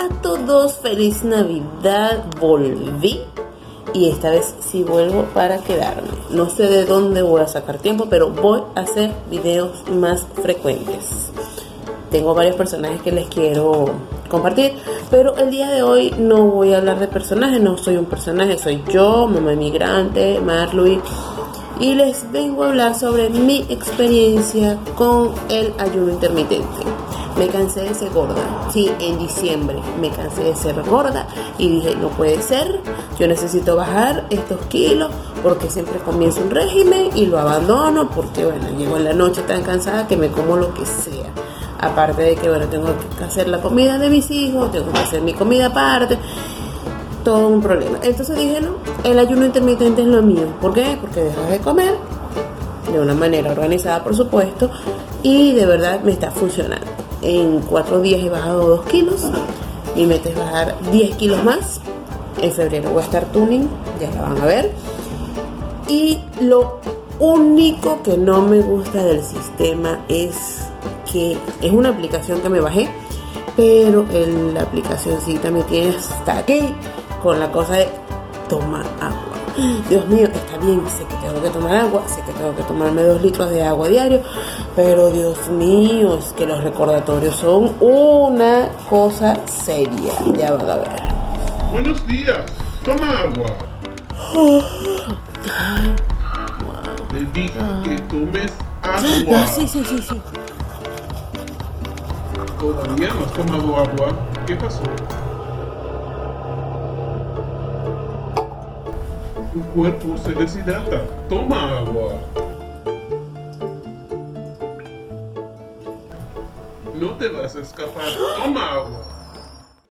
a todos, feliz Navidad, volví y esta vez sí vuelvo para quedarme. No sé de dónde voy a sacar tiempo, pero voy a hacer videos más frecuentes. Tengo varios personajes que les quiero compartir, pero el día de hoy no voy a hablar de personajes, no soy un personaje, soy yo, mamá inmigrante, Marluis, y les vengo a hablar sobre mi experiencia con el ayuno intermitente. Me cansé de ser gorda, sí, en diciembre me cansé de ser gorda y dije, no puede ser, yo necesito bajar estos kilos porque siempre comienzo un régimen y lo abandono porque, bueno, llego en la noche tan cansada que me como lo que sea. Aparte de que, bueno, tengo que hacer la comida de mis hijos, tengo que hacer mi comida aparte todo un problema. Entonces dije, no, el ayuno intermitente es lo mío. ¿Por qué? Porque dejas de comer de una manera organizada, por supuesto, y de verdad me está funcionando. En cuatro días he bajado dos kilos, mi meta es bajar 10 kilos más. En febrero voy a estar tuning, ya la van a ver. Y lo único que no me gusta del sistema es que es una aplicación que me bajé, pero la aplicacióncita me tiene hasta aquí con la cosa de tomar agua. Dios mío, está bien, sé que tengo que tomar agua, sé que tengo que tomarme dos litros de agua diario, pero Dios mío, es que los recordatorios son una cosa seria. Ya van a ver. Buenos días, toma agua. Le dije que tomes agua. Sí, sí, sí, sí. Todavía no has tomado agua. ¿Qué pasó? Tu cuerpo se deshidrata. Toma agua. No te vas a escapar. Toma agua.